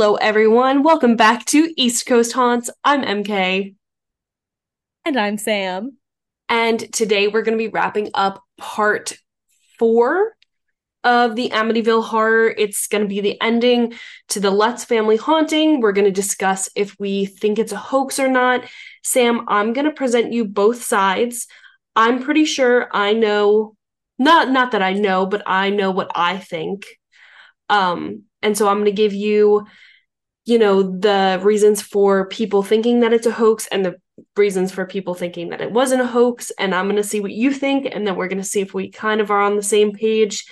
Hello, everyone. Welcome back to East Coast Haunts. I'm MK. And I'm Sam. And today we're going to be wrapping up part four of the Amityville horror. It's going to be the ending to the Lutz family haunting. We're going to discuss if we think it's a hoax or not. Sam, I'm going to present you both sides. I'm pretty sure I know not not that I know, but I know what I think. Um and so I'm going to give you you know the reasons for people thinking that it's a hoax and the reasons for people thinking that it wasn't a hoax and I'm going to see what you think and then we're going to see if we kind of are on the same page.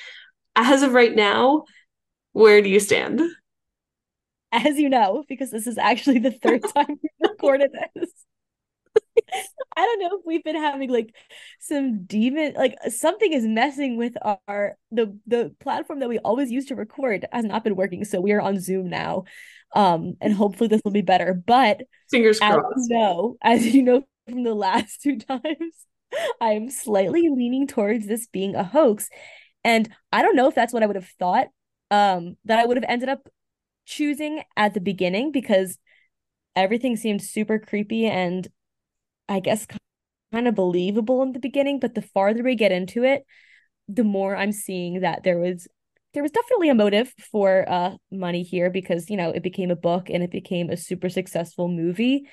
As of right now, where do you stand? As you know, because this is actually the third time we recorded this. I don't know if we've been having like some demon like something is messing with our the the platform that we always use to record has not been working. So we are on Zoom now. Um and hopefully this will be better. But fingers as crossed. You know, as you know from the last two times, I am slightly leaning towards this being a hoax. And I don't know if that's what I would have thought um that I would have ended up choosing at the beginning because everything seemed super creepy and I guess kind of believable in the beginning, but the farther we get into it, the more I'm seeing that there was there was definitely a motive for uh money here because you know it became a book and it became a super successful movie.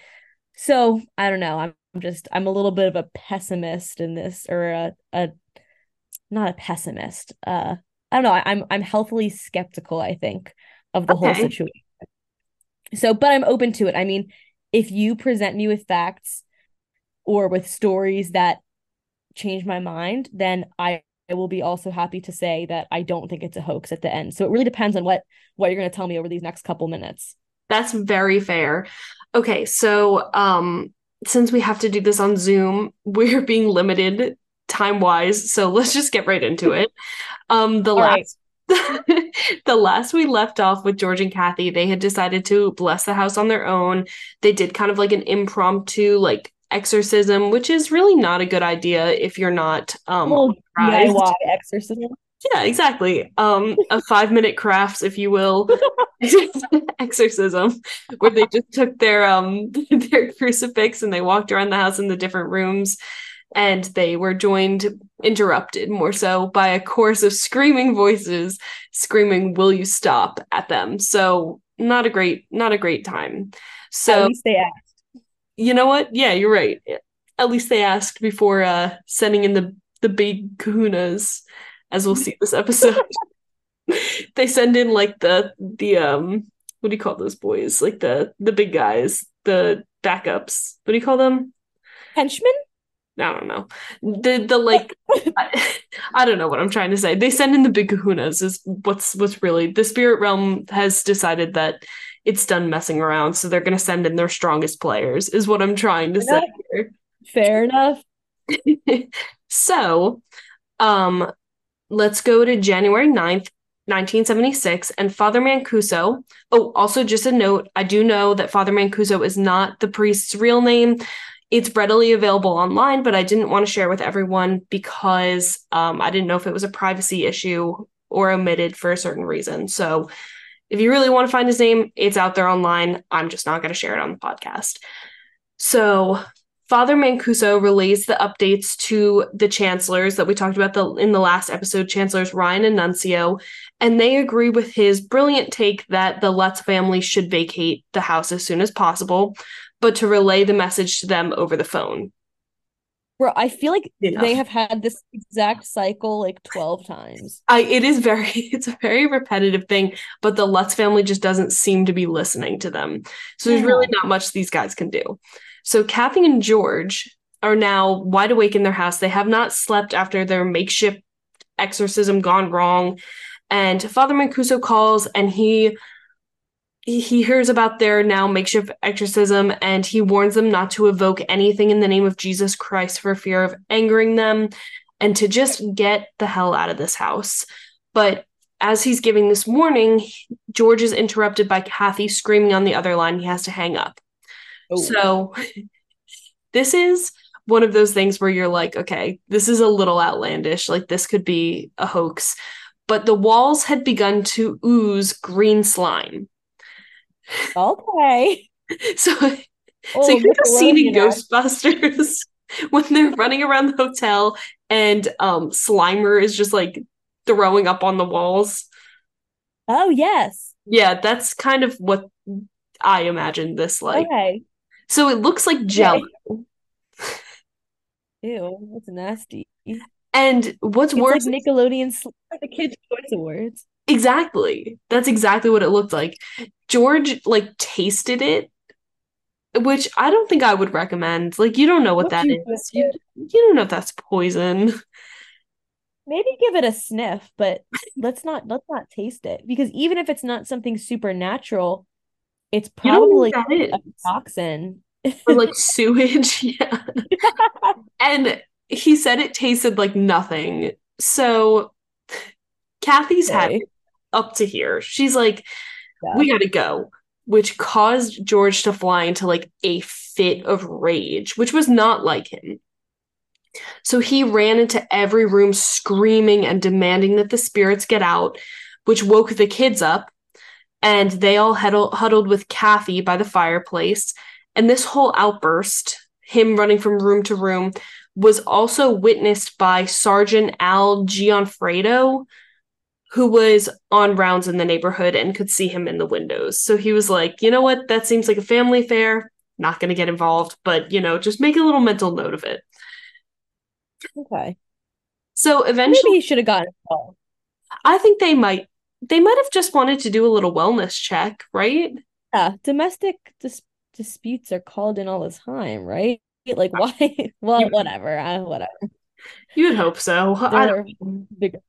So I don't know. I'm, I'm just I'm a little bit of a pessimist in this, or a, a not a pessimist. Uh, I don't know. I, I'm I'm healthily skeptical. I think of the okay. whole situation. So, but I'm open to it. I mean, if you present me with facts or with stories that change my mind, then I, I will be also happy to say that I don't think it's a hoax at the end. So it really depends on what what you're going to tell me over these next couple minutes. That's very fair. Okay, so um since we have to do this on Zoom, we're being limited time wise, so let's just get right into it. Um the All last right. the last we left off with George and Kathy, they had decided to bless the house on their own. They did kind of like an impromptu like exorcism, which is really not a good idea if you're not um well, DIY exorcism. Yeah, exactly. Um, a five minute crafts, if you will, exorcism, where they just took their um their crucifix and they walked around the house in the different rooms, and they were joined, interrupted more so by a chorus of screaming voices, screaming, "Will you stop?" at them. So not a great, not a great time. So they asked you know what? Yeah, you're right. At least they asked before uh sending in the the big kahunas, as we'll see this episode. they send in like the the um what do you call those boys? Like the the big guys, the backups. What do you call them? Henchmen? I don't know. The the like I, I, don't know what I'm trying to say. They send in the big kahunas is what's what's really the spirit realm has decided that it's done messing around. So they're going to send in their strongest players, is what I'm trying to Fair say here. Fair enough. so, um, let's go to January 9th, 1976, and Father Mancuso. Oh, also, just a note I do know that Father Mancuso is not the priest's real name. It's readily available online, but I didn't want to share with everyone because um, I didn't know if it was a privacy issue or omitted for a certain reason. So, if you really want to find his name, it's out there online. I'm just not going to share it on the podcast. So, Father Mancuso relays the updates to the chancellors that we talked about the, in the last episode, chancellors Ryan and Nuncio, and they agree with his brilliant take that the Lutz family should vacate the house as soon as possible, but to relay the message to them over the phone. Bro, I feel like they have had this exact cycle like 12 times. I it is very it's a very repetitive thing, but the Lutz family just doesn't seem to be listening to them. So yeah. there's really not much these guys can do. So Kathy and George are now wide awake in their house. They have not slept after their makeshift exorcism gone wrong. And Father Mancuso calls and he he hears about their now makeshift exorcism and he warns them not to evoke anything in the name of Jesus Christ for fear of angering them and to just get the hell out of this house. But as he's giving this warning, George is interrupted by Kathy screaming on the other line. He has to hang up. Oh. So this is one of those things where you're like, okay, this is a little outlandish. Like this could be a hoax. But the walls had begun to ooze green slime Okay. So, so Oh, you know the scene in Ghostbusters when they're running around the hotel and um Slimer is just like throwing up on the walls. Oh, yes. Yeah, that's kind of what I imagine this like. Okay. So it looks like jello. Ew, that's nasty. And what's like worse, Nickelodeon's like the Kids' Choice Awards. Exactly. That's exactly what it looked like. George like tasted it, which I don't think I would recommend. Like you don't know what Would that you is. You, you don't know if that's poison. Maybe give it a sniff, but let's not let's not taste it because even if it's not something supernatural, it's You don't know probably a toxin. Or like sewage. Yeah. And he said it tasted like nothing. So Kathy's had Okay. it up to here. She's like, Yeah. we gotta go, which caused George to fly into like a fit of rage, which was not like him. So he ran into every room screaming and demanding that the spirits get out, which woke the kids up. And they all huddle- huddled with Kathy by the fireplace. And this whole outburst, him running from room to room, was also witnessed by Sergeant Al Gionfriddo, who was on rounds in the neighborhood and could see him in the windows. So he was like, you know what? That seems like a family affair. Not going to get involved, but, you know, just make a little mental note of it. Okay. So Maybe eventually, he should have gotten involved. I think they might. They might have just wanted to do a little wellness check, right? Yeah, domestic dis disputes are called in all the time, right? Like why? Well, whatever. Uh, whatever. you would hope so. They're don't bigger.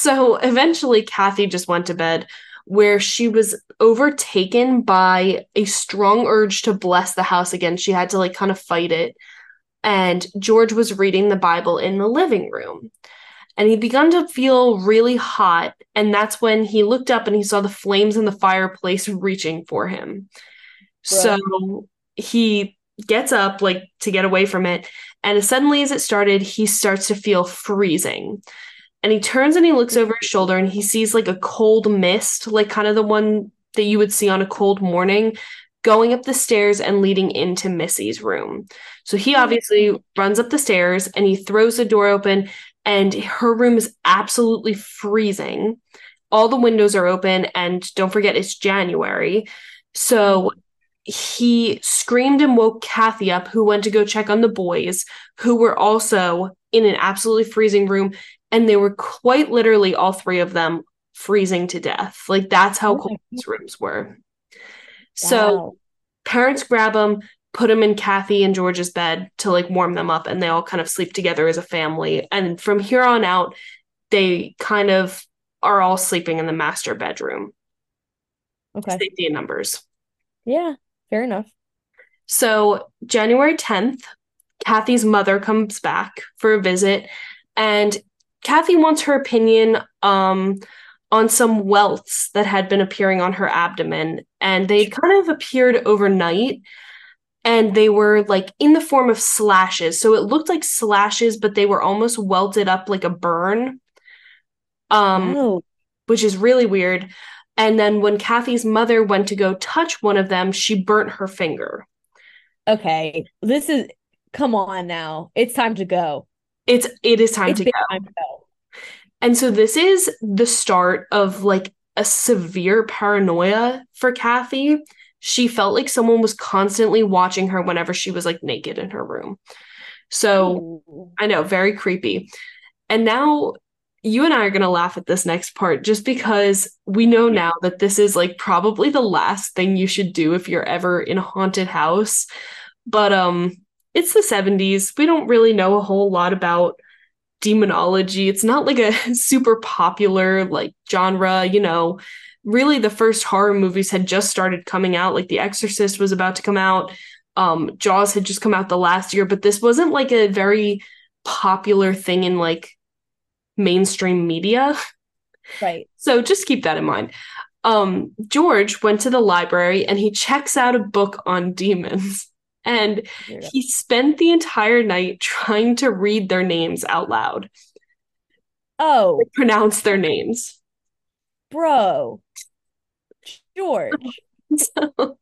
So eventually, Kathy just went to bed, where she was overtaken by a strong urge to bless the house again. She had to like kind of fight it. And George was reading the Bible in the living room. And he begun to feel really hot. And that's when he looked up and he saw the flames in the fireplace reaching for him. So he gets up like to get away from it. And as suddenly as it started, he starts to feel freezing. And he turns and he looks over his shoulder and he sees like a cold mist, like kind of the one that you would see on a cold morning, going up the stairs and leading into Missy's room. So he mm-hmm. obviously runs up the stairs and he throws the door open, and her room is absolutely freezing. All the windows are open, and don't forget it's January. So mm-hmm. he screamed and woke Kathy up, who went to go check on the boys, who were also in an absolutely freezing room. And they were quite literally, all three of them, freezing to death. Like that's how cold these rooms were. So Wow. parents grab them, put them in Kathy and George's bed to like warm them up, and they all kind of sleep together as a family. And from here on out, they kind of are all sleeping in the master bedroom. Okay. Safety in numbers. Yeah, fair enough. So January 10th, Kathy's mother comes back for a visit, and Kathy wants her opinion um, on some welts that had been appearing on her abdomen, and they kind of appeared overnight, and they were like in the form of slashes. So it looked like slashes, but they were almost welted up like a burn, um, Oh, which is really weird. And then when Kathy's mother went to go touch one of them, she burnt her finger. okay. This is, come on now. It's time to go. It's it is time It's to go. time to go. And so this is the start of like a severe paranoia for Kathy. She felt like someone was constantly watching her whenever she was like naked in her room. So Ooh. I know, very creepy. And now you and I are going to laugh at this next part just because we know now that this is like probably the last thing you should do if you're ever in a haunted house. But um it's the 70s. We don't really know a whole lot about demonology. It's not like a super popular like genre, you know. Really the first horror movies had just started coming out, like The Exorcist was about to come out. Um Jaws had just come out the last year, but this wasn't like a very popular thing in like mainstream media. Right. So just keep that in mind. Um, George went to the library and he checks out a book on demons. And he spent the entire night trying to read their names out loud, Oh, pronounce their names. bro. George. So,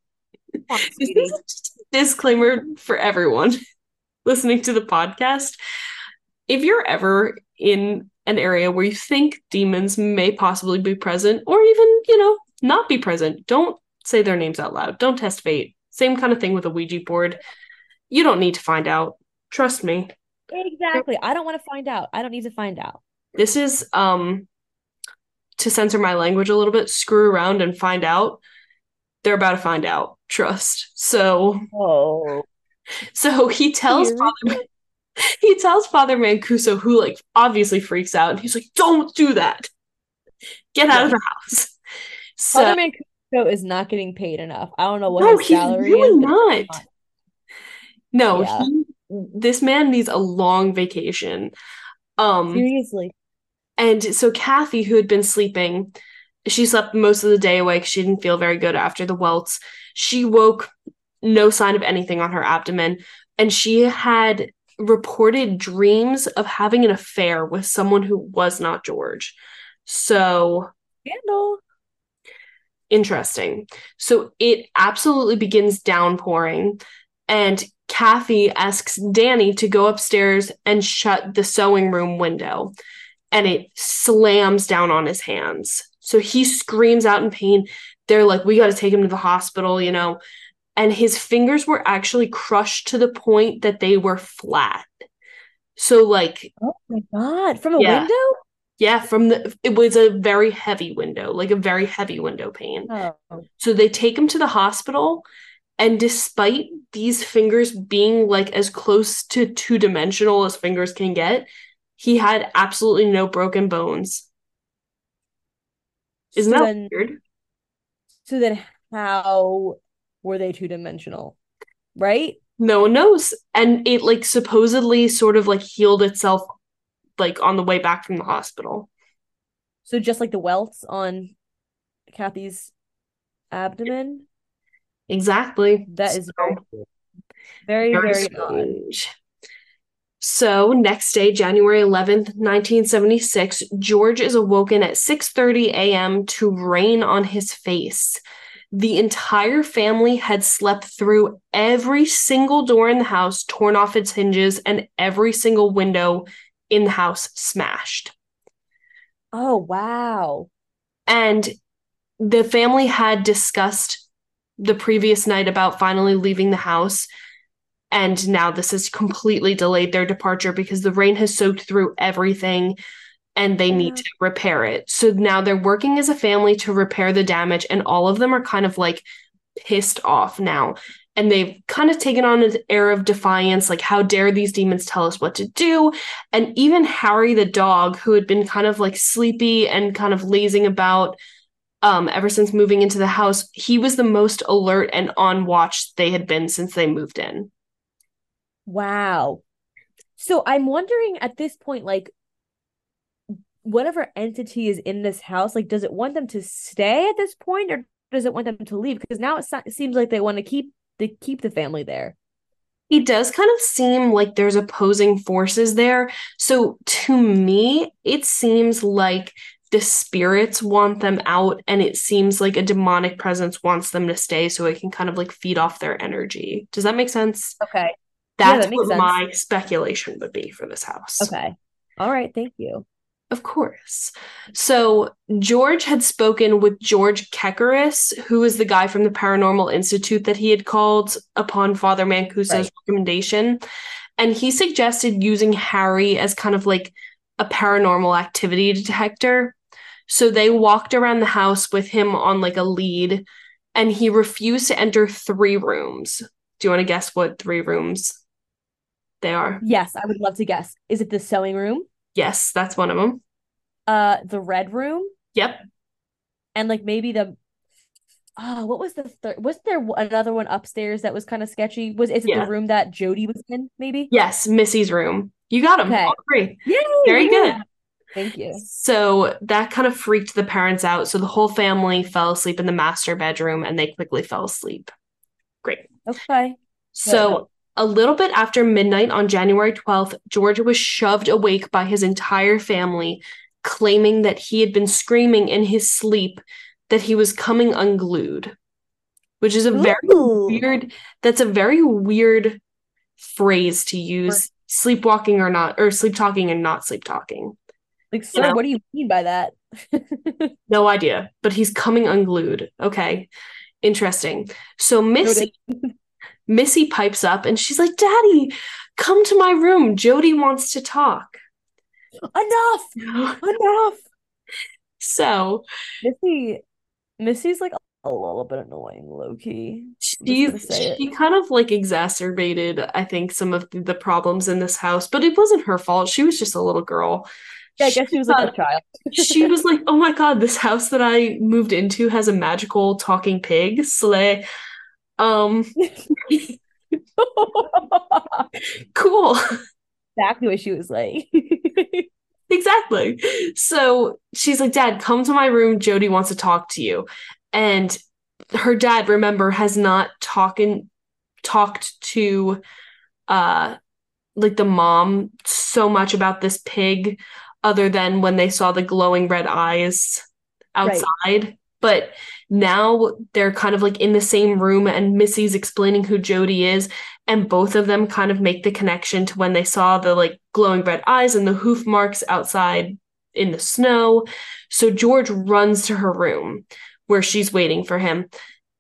this is just a disclaimer for everyone listening to the podcast. If you're ever in an area where you think demons may possibly be present, or even, you know, not be present, don't say their names out loud. Don't test fate. Same kind of thing with a Ouija board. You don't need to find out. Trust me. Exactly. I don't want to find out. I don't need to find out. This is um to censor my language a little bit, screw around and find out. They're about to find out. Trust. So Oh. so he tells. Father he tells Father Mancuso, who like obviously freaks out, and he's like, "Don't do that. Get out of the house." So Father Mancuso is not getting paid enough. I don't know what no, his salary really is. not. not. No, Yeah. he, this man needs a long vacation. Um, Seriously. and so Kathy, who had been sleeping, she slept most of the day awake. She didn't feel very good after the welts. She woke, no sign of anything on her abdomen, and she had reported dreams of having an affair with someone who was not George. So Scandal. Interesting. So it absolutely begins downpouring, and Kathy asks Danny to go upstairs and shut the sewing room window, and it slams down on his hands. So he screams out in pain. They're like, We got to take him to the hospital, you know. And his fingers were actually crushed to the point that they were flat. So, like, Oh my god. From a Yeah. window? Yeah, from the, it was a very heavy window, like a very heavy window pane. Oh. So they take him to the hospital, and despite these fingers being like as close to two dimensional as fingers can get, he had absolutely no broken bones. Isn't so that then, weird? so then how were they two dimensional? Right? No one knows. And it like supposedly sort of like healed itself like on the way back from the hospital. So just like the welts on Kathy's abdomen? Exactly. That is So- very, very, Very very odd. strange. So, next day, January 11th, 1976, George is awoken at 6:30 a.m. to rain on his face. The entire family had slept through every single door in the house torn off its hinges and every single window in the house smashed. Oh wow. And the family had discussed the previous night about finally leaving the house. And now this has completely delayed their departure because the rain has soaked through everything and they need to repair it. So now they're working as a family to repair the damage, and all of them are kind of like pissed off now. And they've kind of taken on an air of defiance like, how dare these demons tell us what to do? And even Harry the dog, who had been kind of like sleepy and kind of lazing about um, ever since moving into the house, he was the most alert and on watch they had been since they moved in. Wow. So I'm wondering at this point, like, whatever entity is in this house, like, does it want them to stay at this point, or does it want them to leave? Because now it, se- it seems like they want to keep they keep the family there. It does kind of seem like there's opposing forces there. So to me, it seems like the spirits want them out, and it seems like a demonic presence wants them to stay so it can kind of like feed off their energy. Does that make sense? Okay. That's that what sense. my speculation would be for this house. Okay. All right. Thank you. Of course. So George had spoken with George Kekaris, who is the guy from the Paranormal Institute that he had called upon Father Mancuso's Right. recommendation. And he suggested using Harry as kind of like a paranormal activity detector. So they walked around the house with him on like a lead, and he refused to enter three rooms. Do you want to guess what three rooms they are? Yes, I would love to guess. Is it the sewing room? Yes, that's one of them. Uh, the red room, Yep. and like maybe the. Oh, what was the third? Was there another one upstairs that was kind of sketchy? Was is it Yeah. the room that Jody was in? Maybe. Yes, Missy's room. You got him. Okay. All three. Yay! Very yeah. good. Thank you. So that kind of freaked the parents out. So the whole family fell asleep in the master bedroom and they quickly fell asleep. Great. Okay. So a little bit after midnight on January 12th, George was shoved awake by his entire family, claiming that he had been screaming in his sleep that he was coming unglued, which is a very Ooh. weird that's a very weird phrase to use sleepwalking or not or sleep talking and not sleep talking. Like, sir, know? what do you mean by that? No idea, but he's coming unglued. Okay. Interesting. So Missy Missy pipes up and she's like, "Daddy, come to my room. Jody wants to talk." Enough! Enough! So Missy, Missy's like a little bit annoying, low key. gonna she's say it. she kind of like exacerbated, I think, some of the, problems in this house, but it wasn't her fault. She was just a little girl. Yeah, I guess she was like a child. she was like, "Oh my god, this house that I moved into has a magical talking pig, Slay." Um, cool. exactly what she was like. Exactly. So she's like, Dad, come to my room. Jody wants to talk to you. And her dad, remember, has not talking talked to uh like the mom so much about this pig other than when they saw the glowing red eyes Right. But now they're kind of like in the same room and Missy's explaining who Jody is and both of them kind of make the connection to when they saw the like glowing red eyes and the hoof marks outside in the snow. So George runs to her room where she's waiting for him.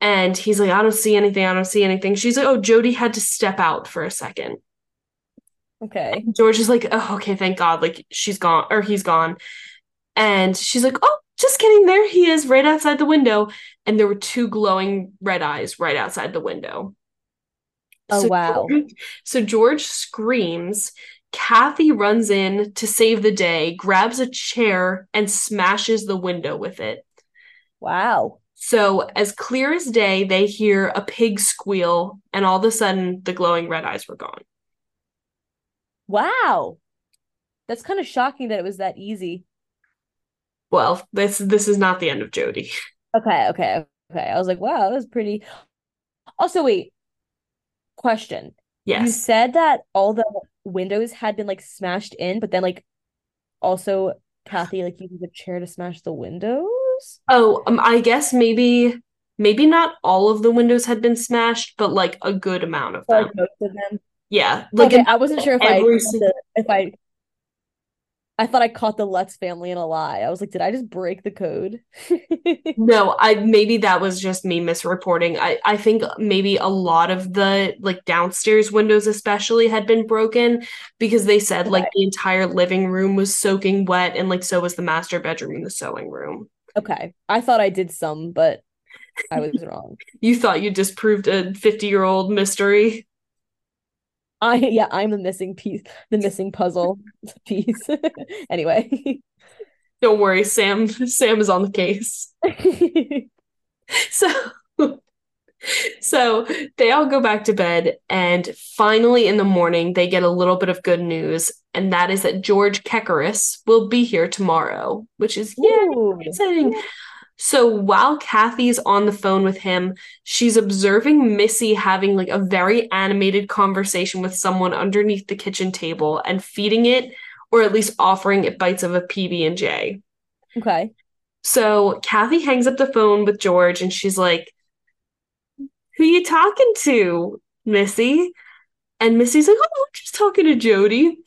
And he's like, I don't see anything. I don't see anything. She's like, Oh, Jody had to step out for a second. okay. George is like, Oh, okay, thank God. Like she's gone or he's gone. And she's like, Oh, just kidding. There he is right outside the window. And there were two glowing red eyes right outside the window. Oh, wow. George, so George screams. Kathy runs in to save the day, grabs a chair, and smashes the window with it. Wow. So, as clear as day, they hear a pig squeal, and all of a sudden, the glowing red eyes were gone. Wow. That's kind of shocking that it was that easy. Well, this this is not the end of Jody. Okay, okay, okay. I was like, wow, that was pretty. Also, wait. Question. Yes. You said that all the windows had been like smashed in, but then like also Kathy like uses a chair to smash the windows. Oh, um, I guess maybe maybe not all of the windows had been smashed, but like a good amount of them. like most of them. Yeah, like okay, in- I wasn't sure if I every caught si- the, if I I thought I caught the Lutz family in a lie. I was like, did I just break the code? No, I maybe that was just me misreporting. I I think maybe a lot of the like downstairs windows especially had been broken because they said like the entire living room was soaking wet and like so was the master bedroom and the sewing room. Okay. I thought I did some, but I was wrong. You thought you disproved a 50-year-old mystery. I yeah, I'm the missing piece, the missing puzzle piece. Anyway. Don't worry, Sam Sam is on the case. So so they all go back to bed and finally in the morning they get a little bit of good news and that is that George Kekaris will be here tomorrow, which is yeah, exciting. So while Kathy's on the phone with him, she's observing Missy having like a very animated conversation with someone underneath the kitchen table and feeding it or at least offering it bites of a PB&J. Okay. So Kathy hangs up the phone with George and she's like, Who you talking to, Missy? And Missy's like, Oh, I'm just talking to Jody.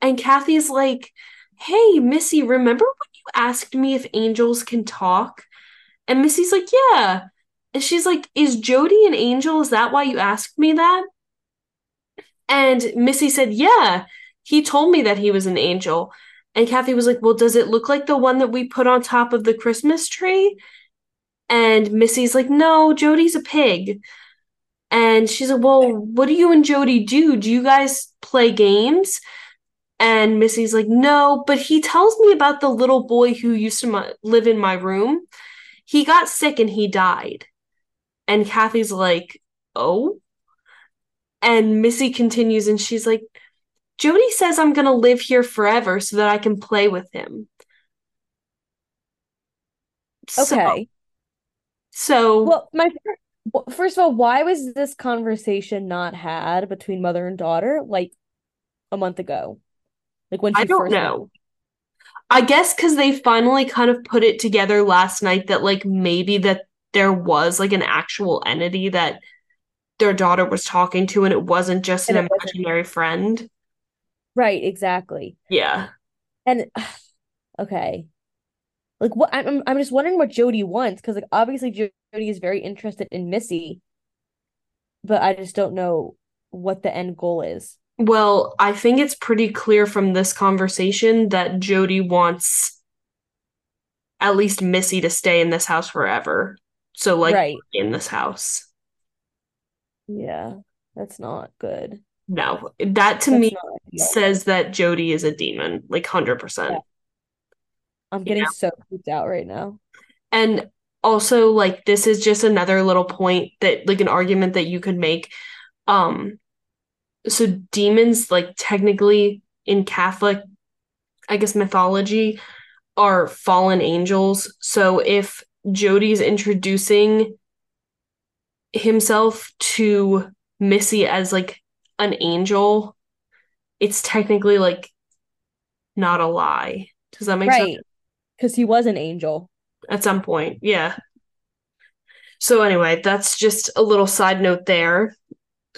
And Kathy's like, Hey, Missy, remember when you asked me if angels can talk? And Missy's like, Yeah. And she's like, Is Jody an angel? Is that why you asked me that? And Missy said, Yeah. He told me that he was an angel. And Kathy was like, Well, does it look like the one that we put on top of the Christmas tree? And Missy's like, No, Jody's a pig. And she's like, Well, what do you and Jody do? Do you guys play games? And Missy's like, No, but he tells me about the little boy who used to mi- live in my room. He got sick and he died. And Kathy's like, Oh? And Missy continues and she's like, Jody says I'm gonna live here forever so that I can play with him. Okay. so Well, my first of all, why was this conversation not had between mother and daughter like a month ago? Like when I don't know. I guess because they finally kind of put it together last night that like maybe that there was like an actual entity that their daughter was talking to and it wasn't just an imaginary friend. Right, exactly. Yeah. And okay. Like what I'm I'm just wondering what Jody wants because like obviously Jody is very interested in Missy, but I just don't know what the end goal is. Well, I think it's pretty clear from this conversation that Jody wants at least Missy to stay in this house forever. So like right. in this house. Yeah, that's not good. No, that to that's me says that Jody is a demon, like 100%. Yeah. I'm getting yeah. so freaked out right now. And also like this is just another little point that like an argument that you could make um so demons like technically in Catholic I guess mythology are fallen angels. So if Jody's introducing himself to Missy as like an angel, it's technically like not a lie. Does that make right. sense? Because he was an angel. At some point, yeah. So anyway, that's just a little side note there.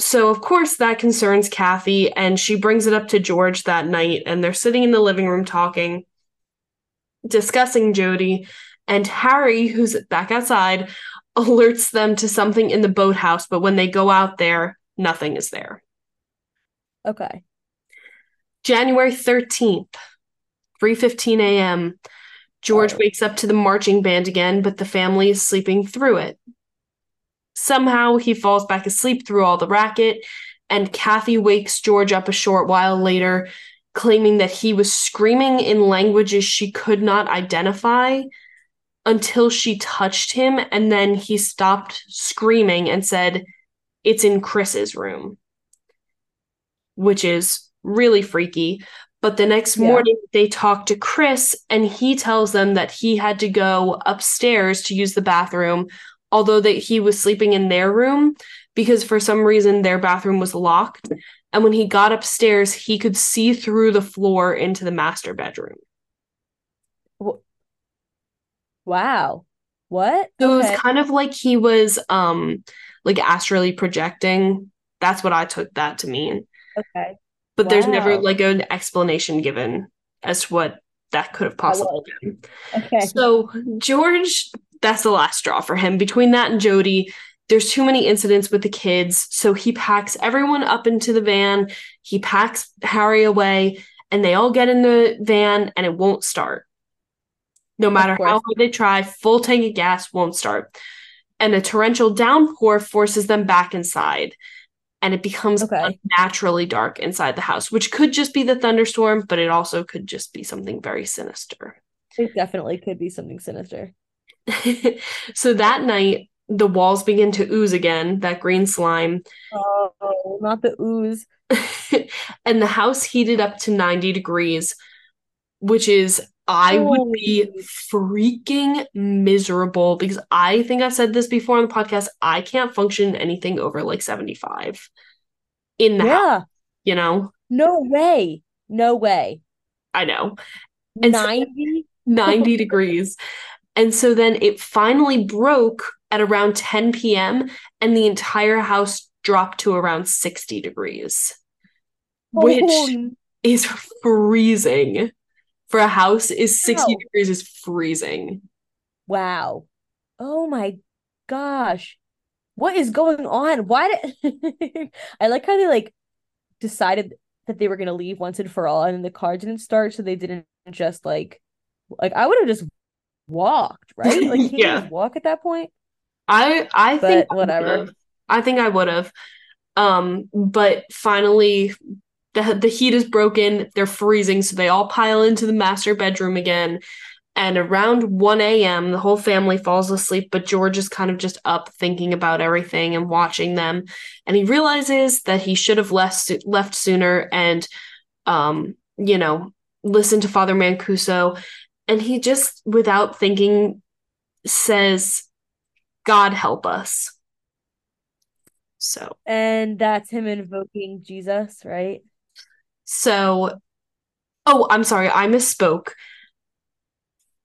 So of course that concerns Kathy and she brings it up to George that night and they're sitting in the living room talking discussing Jody and Harry who's back outside alerts them to something in the boathouse, but when they go out there, nothing is there. Okay. January 13th, 3:15 a.m. George oh. wakes up to the marching band again, but the family is sleeping through it. Somehow he falls back asleep through all the racket, and Kathy wakes George up a short while later, claiming that he was screaming in languages she could not identify until she touched him and then he stopped screaming and said it's in Chris's room which is really freaky but the next yeah. morning they talk to Chris and he tells them that he had to go upstairs to use the bathroom although that he was sleeping in their room because for some reason their bathroom was locked and when he got upstairs he could see through the floor into the master bedroom Wow. What? So okay. it was kind of like he was um like astrally projecting. That's what I took that to mean. Okay. But wow. there's never like an explanation given as to what that could have possibly been. Okay. So George, that's the last straw for him. Between that and Jody, there's too many incidents with the kids. So he packs everyone up into the van. He packs Harry away, and they all get in the van, and it won't start. No matter how hard they try, full tank of gas won't start. And a torrential downpour forces them back inside. And it becomes okay. naturally dark inside the house, which could just be the thunderstorm, but it also could just be something very sinister. It definitely could be something sinister. so that night, the walls begin to ooze again, that green slime. Oh, not the ooze. and the house heated up to 90 degrees, which is I would be freaking miserable because I think I've said this before on the podcast. I can't function anything over like 75 in the yeah. house, you know? No way. No way. I know. And 90? So, 90 degrees. And so then it finally broke at around 10 p.m. and the entire house dropped to around 60 degrees, which is freezing for a house is 60 wow. degrees is freezing. Wow. Oh my gosh. What is going on? Why did I like how they like decided that they were gonna leave once and for all and the car didn't start so they didn't just like like I would have just walked, right? Like yeah. walk at that point. I I but think whatever. I, I think I would have. Um, but finally the, the heat is broken they're freezing so they all pile into the master bedroom again and around 1 a.m the whole family falls asleep but george is kind of just up thinking about everything and watching them and he realizes that he should have left left sooner and um you know listen to father mancuso and he just without thinking says god help us so and that's him invoking jesus right so, oh, I'm sorry, I misspoke.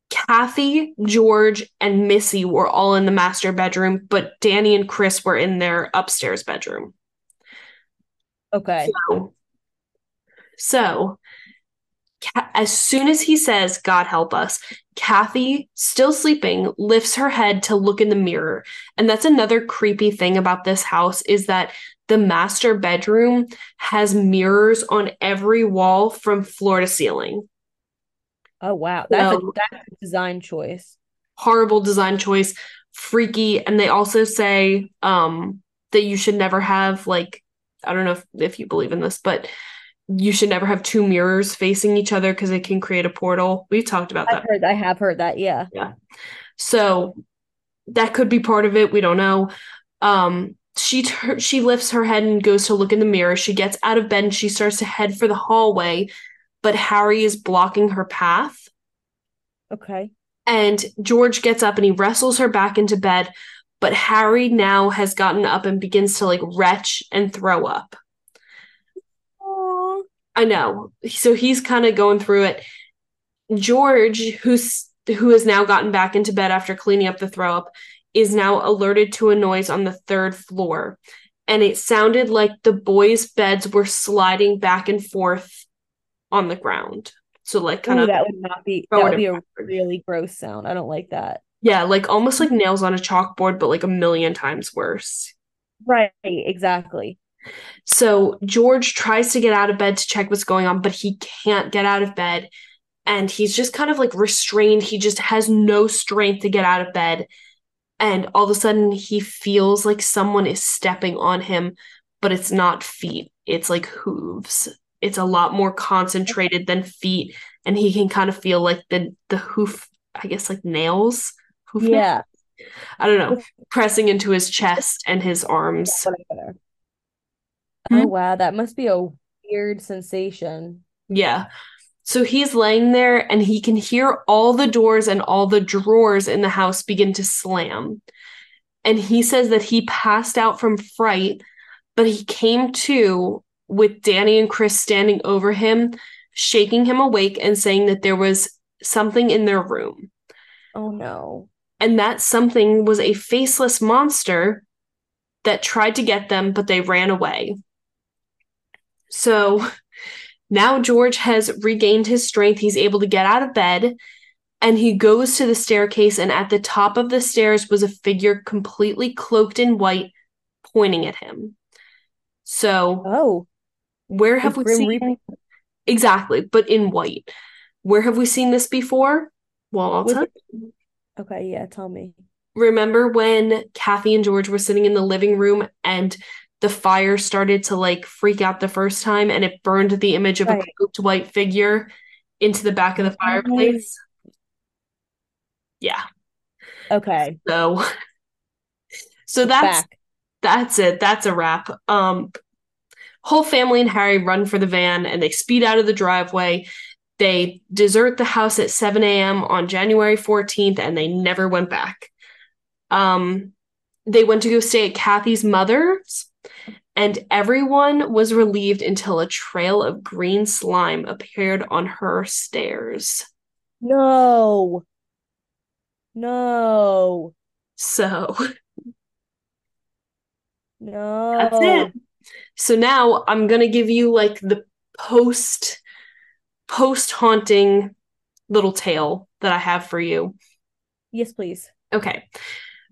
Kathy, George, and Missy were all in the master bedroom, but Danny and Chris were in their upstairs bedroom. Okay. So, so as soon as he says, God help us, Kathy, still sleeping, lifts her head to look in the mirror. And that's another creepy thing about this house is that the master bedroom has mirrors on every wall from floor to ceiling. Oh wow, that's so, a that's a design choice. Horrible design choice, freaky, and they also say um that you should never have like I don't know if, if you believe in this, but you should never have two mirrors facing each other because it can create a portal. We've talked about I've that. Heard, I have heard that. Yeah. Yeah. So that could be part of it. We don't know. Um, she ter- she lifts her head and goes to look in the mirror. She gets out of bed and she starts to head for the hallway but Harry is blocking her path. Okay. And George gets up and he wrestles her back into bed, but Harry now has gotten up and begins to like retch and throw up. I know. So he's kind of going through it. George, who's who has now gotten back into bed after cleaning up the throw up, is now alerted to a noise on the third floor. And it sounded like the boys' beds were sliding back and forth on the ground. So like kind Ooh, of that would not be that would be a really gross sound. I don't like that. Yeah, like almost like nails on a chalkboard, but like a million times worse. Right, exactly. So George tries to get out of bed to check what's going on, but he can't get out of bed. And he's just kind of like restrained. He just has no strength to get out of bed. And all of a sudden, he feels like someone is stepping on him, but it's not feet, it's like hooves it's a lot more concentrated than feet and he can kind of feel like the the hoof i guess like nails hoof yeah nails? i don't know pressing into his chest and his arms oh hmm? wow that must be a weird sensation yeah so he's laying there and he can hear all the doors and all the drawers in the house begin to slam and he says that he passed out from fright but he came to with Danny and Chris standing over him, shaking him awake and saying that there was something in their room. Oh no. And that something was a faceless monster that tried to get them, but they ran away. So now George has regained his strength. He's able to get out of bed and he goes to the staircase. And at the top of the stairs was a figure completely cloaked in white pointing at him. So, oh, where have we seen Reaper? exactly, but in white? Where have we seen this before? Well, I'll tell you. Okay, yeah, tell me. Remember when Kathy and George were sitting in the living room and the fire started to like freak out the first time and it burned the image of right. a cloaked white figure into the back of the fireplace? Yeah. Okay. So so that's back. that's it. That's a wrap. Um whole family and Harry run for the van and they speed out of the driveway. They desert the house at 7 a.m. on January 14th and they never went back. Um, they went to go stay at Kathy's mother's, and everyone was relieved until a trail of green slime appeared on her stairs. No. No. So. No. That's it. So now I'm going to give you like the post post haunting little tale that I have for you. Yes, please. Okay.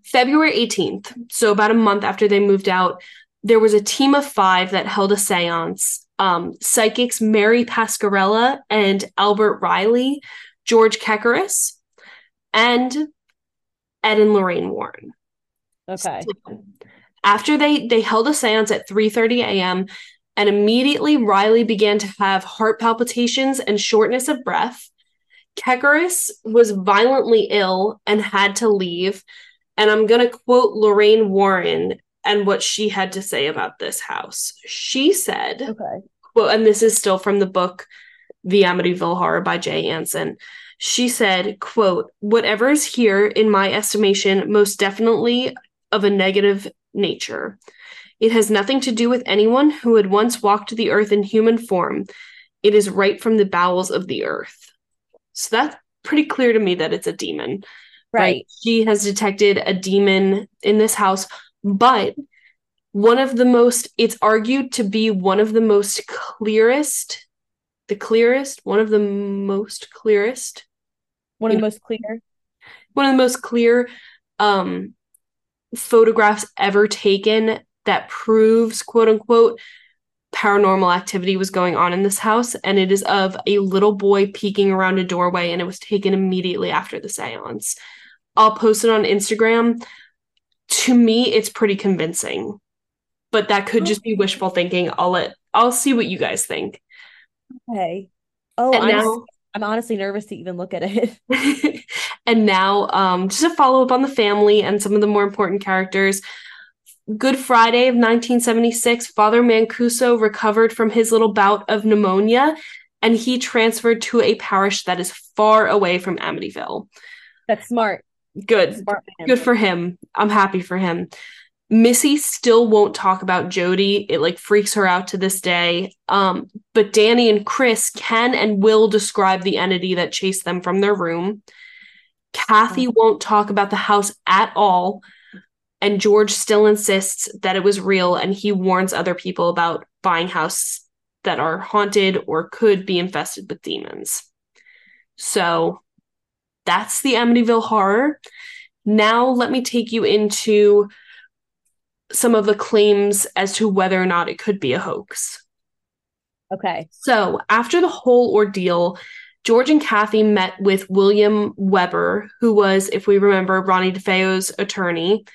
February 18th, so about a month after they moved out, there was a team of five that held a seance. Um, psychics Mary Pascarella and Albert Riley, George Kekaris, and Ed and Lorraine Warren. Okay. So, after they they held a séance at 3:30 a.m. and immediately Riley began to have heart palpitations and shortness of breath. Kekaris was violently ill and had to leave. And I'm going to quote Lorraine Warren and what she had to say about this house. She said, okay. well, and this is still from the book The Amityville Horror by Jay Anson. She said, quote, whatever is here, in my estimation, most definitely of a negative nature. It has nothing to do with anyone who had once walked the earth in human form. It is right from the bowels of the earth. So that's pretty clear to me that it's a demon. Right. right. She has detected a demon in this house, but one of the most, it's argued to be one of the most clearest, the clearest, one of the most clearest. One of the most clear. One of the most clear um photographs ever taken that proves quote unquote paranormal activity was going on in this house and it is of a little boy peeking around a doorway and it was taken immediately after the séance. I'll post it on Instagram. To me it's pretty convincing. But that could just be wishful thinking. I'll let I'll see what you guys think. Okay. Oh, and I'm, now, I'm honestly nervous to even look at it. and now um just a follow up on the family and some of the more important characters. Good Friday of 1976, Father Mancuso recovered from his little bout of pneumonia and he transferred to a parish that is far away from Amityville. That's smart. Good. Good for him. I'm happy for him. Missy still won't talk about Jody. It like freaks her out to this day. Um, but Danny and Chris can and will describe the entity that chased them from their room. Kathy won't talk about the house at all and George still insists that it was real and he warns other people about buying houses that are haunted or could be infested with demons. So that's the Amityville horror. Now let me take you into some of the claims as to whether or not it could be a hoax. Okay. So, after the whole ordeal, George and Kathy met with William Weber, who was, if we remember, Ronnie DeFeo's attorney,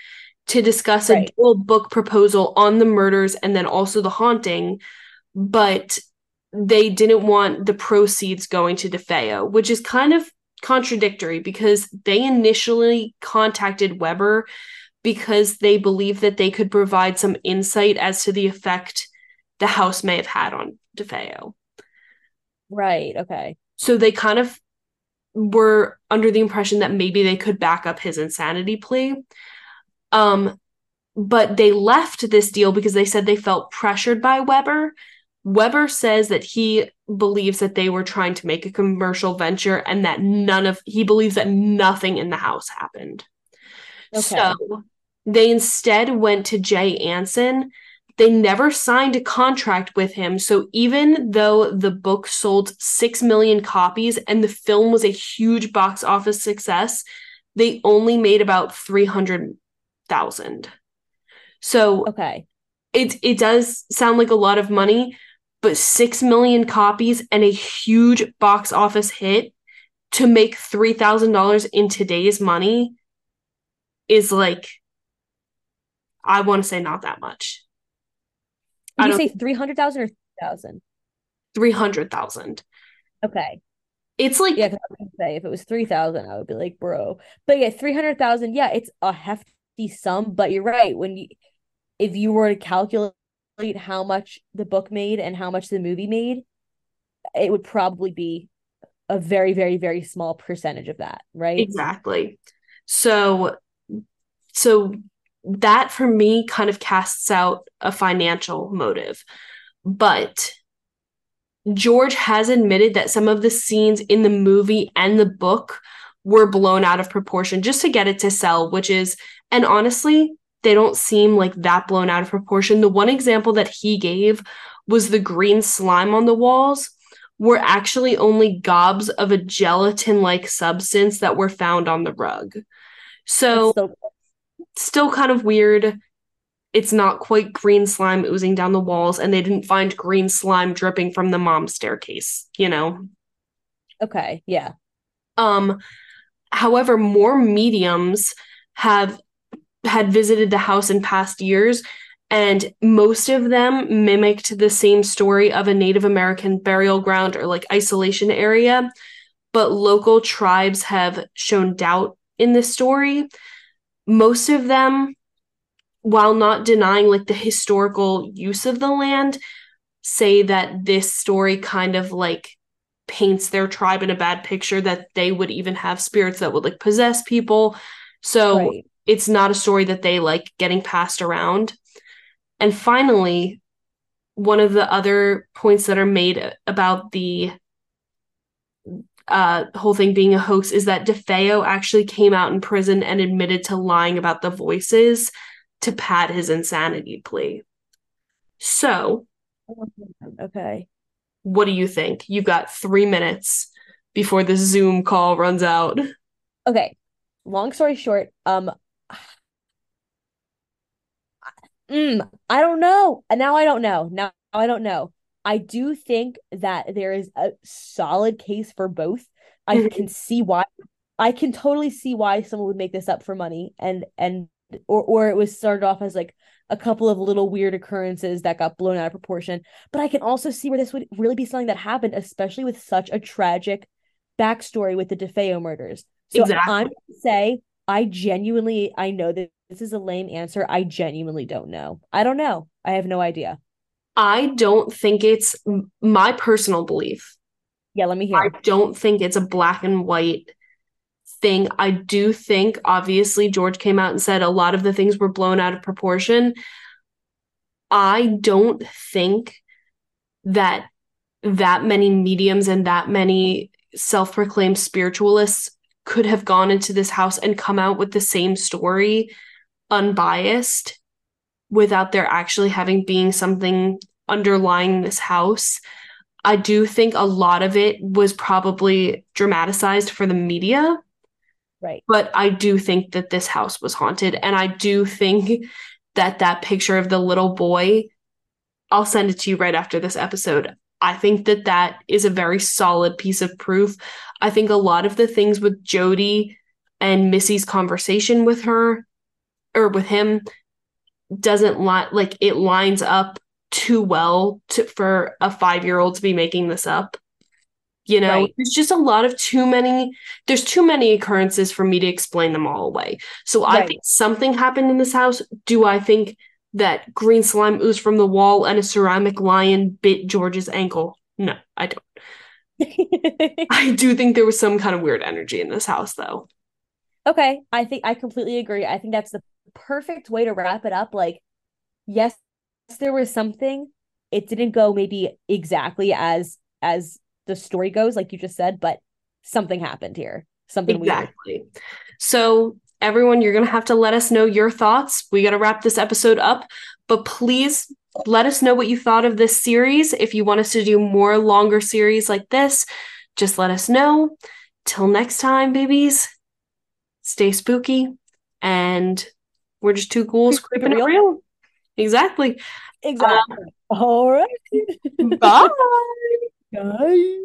to discuss right. a dual book proposal on the murders and then also the haunting, but they didn't want the proceeds going to DeFeo, which is kind of contradictory because they initially contacted Weber because they believed that they could provide some insight as to the effect the house may have had on DeFeo. Right. Okay. So they kind of were under the impression that maybe they could back up his insanity plea. Um, but they left this deal because they said they felt pressured by Weber. Weber says that he believes that they were trying to make a commercial venture and that none of he believes that nothing in the house happened. Okay. So they instead went to Jay Anson. They never signed a contract with him. So even though the book sold 6 million copies and the film was a huge box office success, they only made about 300 thousand. So okay, it it does sound like a lot of money, but six million copies and a huge box office hit to make three thousand dollars in today's money is like I want to say not that much. Did you say three hundred thousand or thousand? Three hundred thousand. Okay. It's like yeah, I was say if it was three thousand, I would be like, bro. But yeah, three hundred thousand. Yeah, it's a hefty sum. but you're right. When you if you were to calculate how much the book made and how much the movie made, it would probably be a very, very, very small percentage of that, right? Exactly. So so that for me kind of casts out a financial motive. But George has admitted that some of the scenes in the movie and the book were blown out of proportion just to get it to sell, which is and honestly, they don't seem like that blown out of proportion. The one example that he gave was the green slime on the walls were actually only gobs of a gelatin like substance that were found on the rug. So, so still kind of weird. It's not quite green slime oozing down the walls, and they didn't find green slime dripping from the mom's staircase, you know? Okay, yeah. Um, however, more mediums have had visited the house in past years, and most of them mimicked the same story of a Native American burial ground or like isolation area. But local tribes have shown doubt in this story. Most of them, while not denying like the historical use of the land, say that this story kind of like paints their tribe in a bad picture that they would even have spirits that would like possess people. So right it's not a story that they like getting passed around. And finally, one of the other points that are made about the uh, whole thing being a hoax is that DeFeo actually came out in prison and admitted to lying about the voices to pad his insanity plea. So, okay. What do you think? You've got three minutes before the Zoom call runs out. Okay. Long story short, um, mm, I don't know. And now I don't know. Now I don't know. I do think that there is a solid case for both. I mm-hmm. can see why. I can totally see why someone would make this up for money and and or or it was started off as like a couple of little weird occurrences that got blown out of proportion. But I can also see where this would really be something that happened, especially with such a tragic backstory with the DeFeo murders. So exactly. I'm gonna say I genuinely I know that this is a lame answer. I genuinely don't know. I don't know. I have no idea. I don't think it's my personal belief. Yeah, let me hear. I don't think it's a black and white thing. I do think, obviously, George came out and said a lot of the things were blown out of proportion. I don't think that that many mediums and that many self proclaimed spiritualists could have gone into this house and come out with the same story unbiased without there actually having being something underlying this house. I do think a lot of it was probably dramatized for the media Right. But I do think that this house was haunted. And I do think that that picture of the little boy, I'll send it to you right after this episode. I think that that is a very solid piece of proof. I think a lot of the things with Jody and Missy's conversation with her or with him doesn't li- like it lines up too well to, for a 5-year-old to be making this up. You know, right. there's just a lot of too many, there's too many occurrences for me to explain them all away. So right. I think something happened in this house. Do I think that green slime oozed from the wall and a ceramic lion bit George's ankle? No, I don't. I do think there was some kind of weird energy in this house, though. Okay. I think I completely agree. I think that's the perfect way to wrap it up. Like, yes, there was something. It didn't go maybe exactly as as the story goes, like you just said, but something happened here. Something exactly. Weird. So everyone, you're gonna have to let us know your thoughts. We gotta wrap this episode up, but please let us know what you thought of this series. If you want us to do more longer series like this, just let us know. Till next time, babies, stay spooky, and we're just two ghouls creeping it real. Exactly. Exactly. Uh, All right. bye. Bye.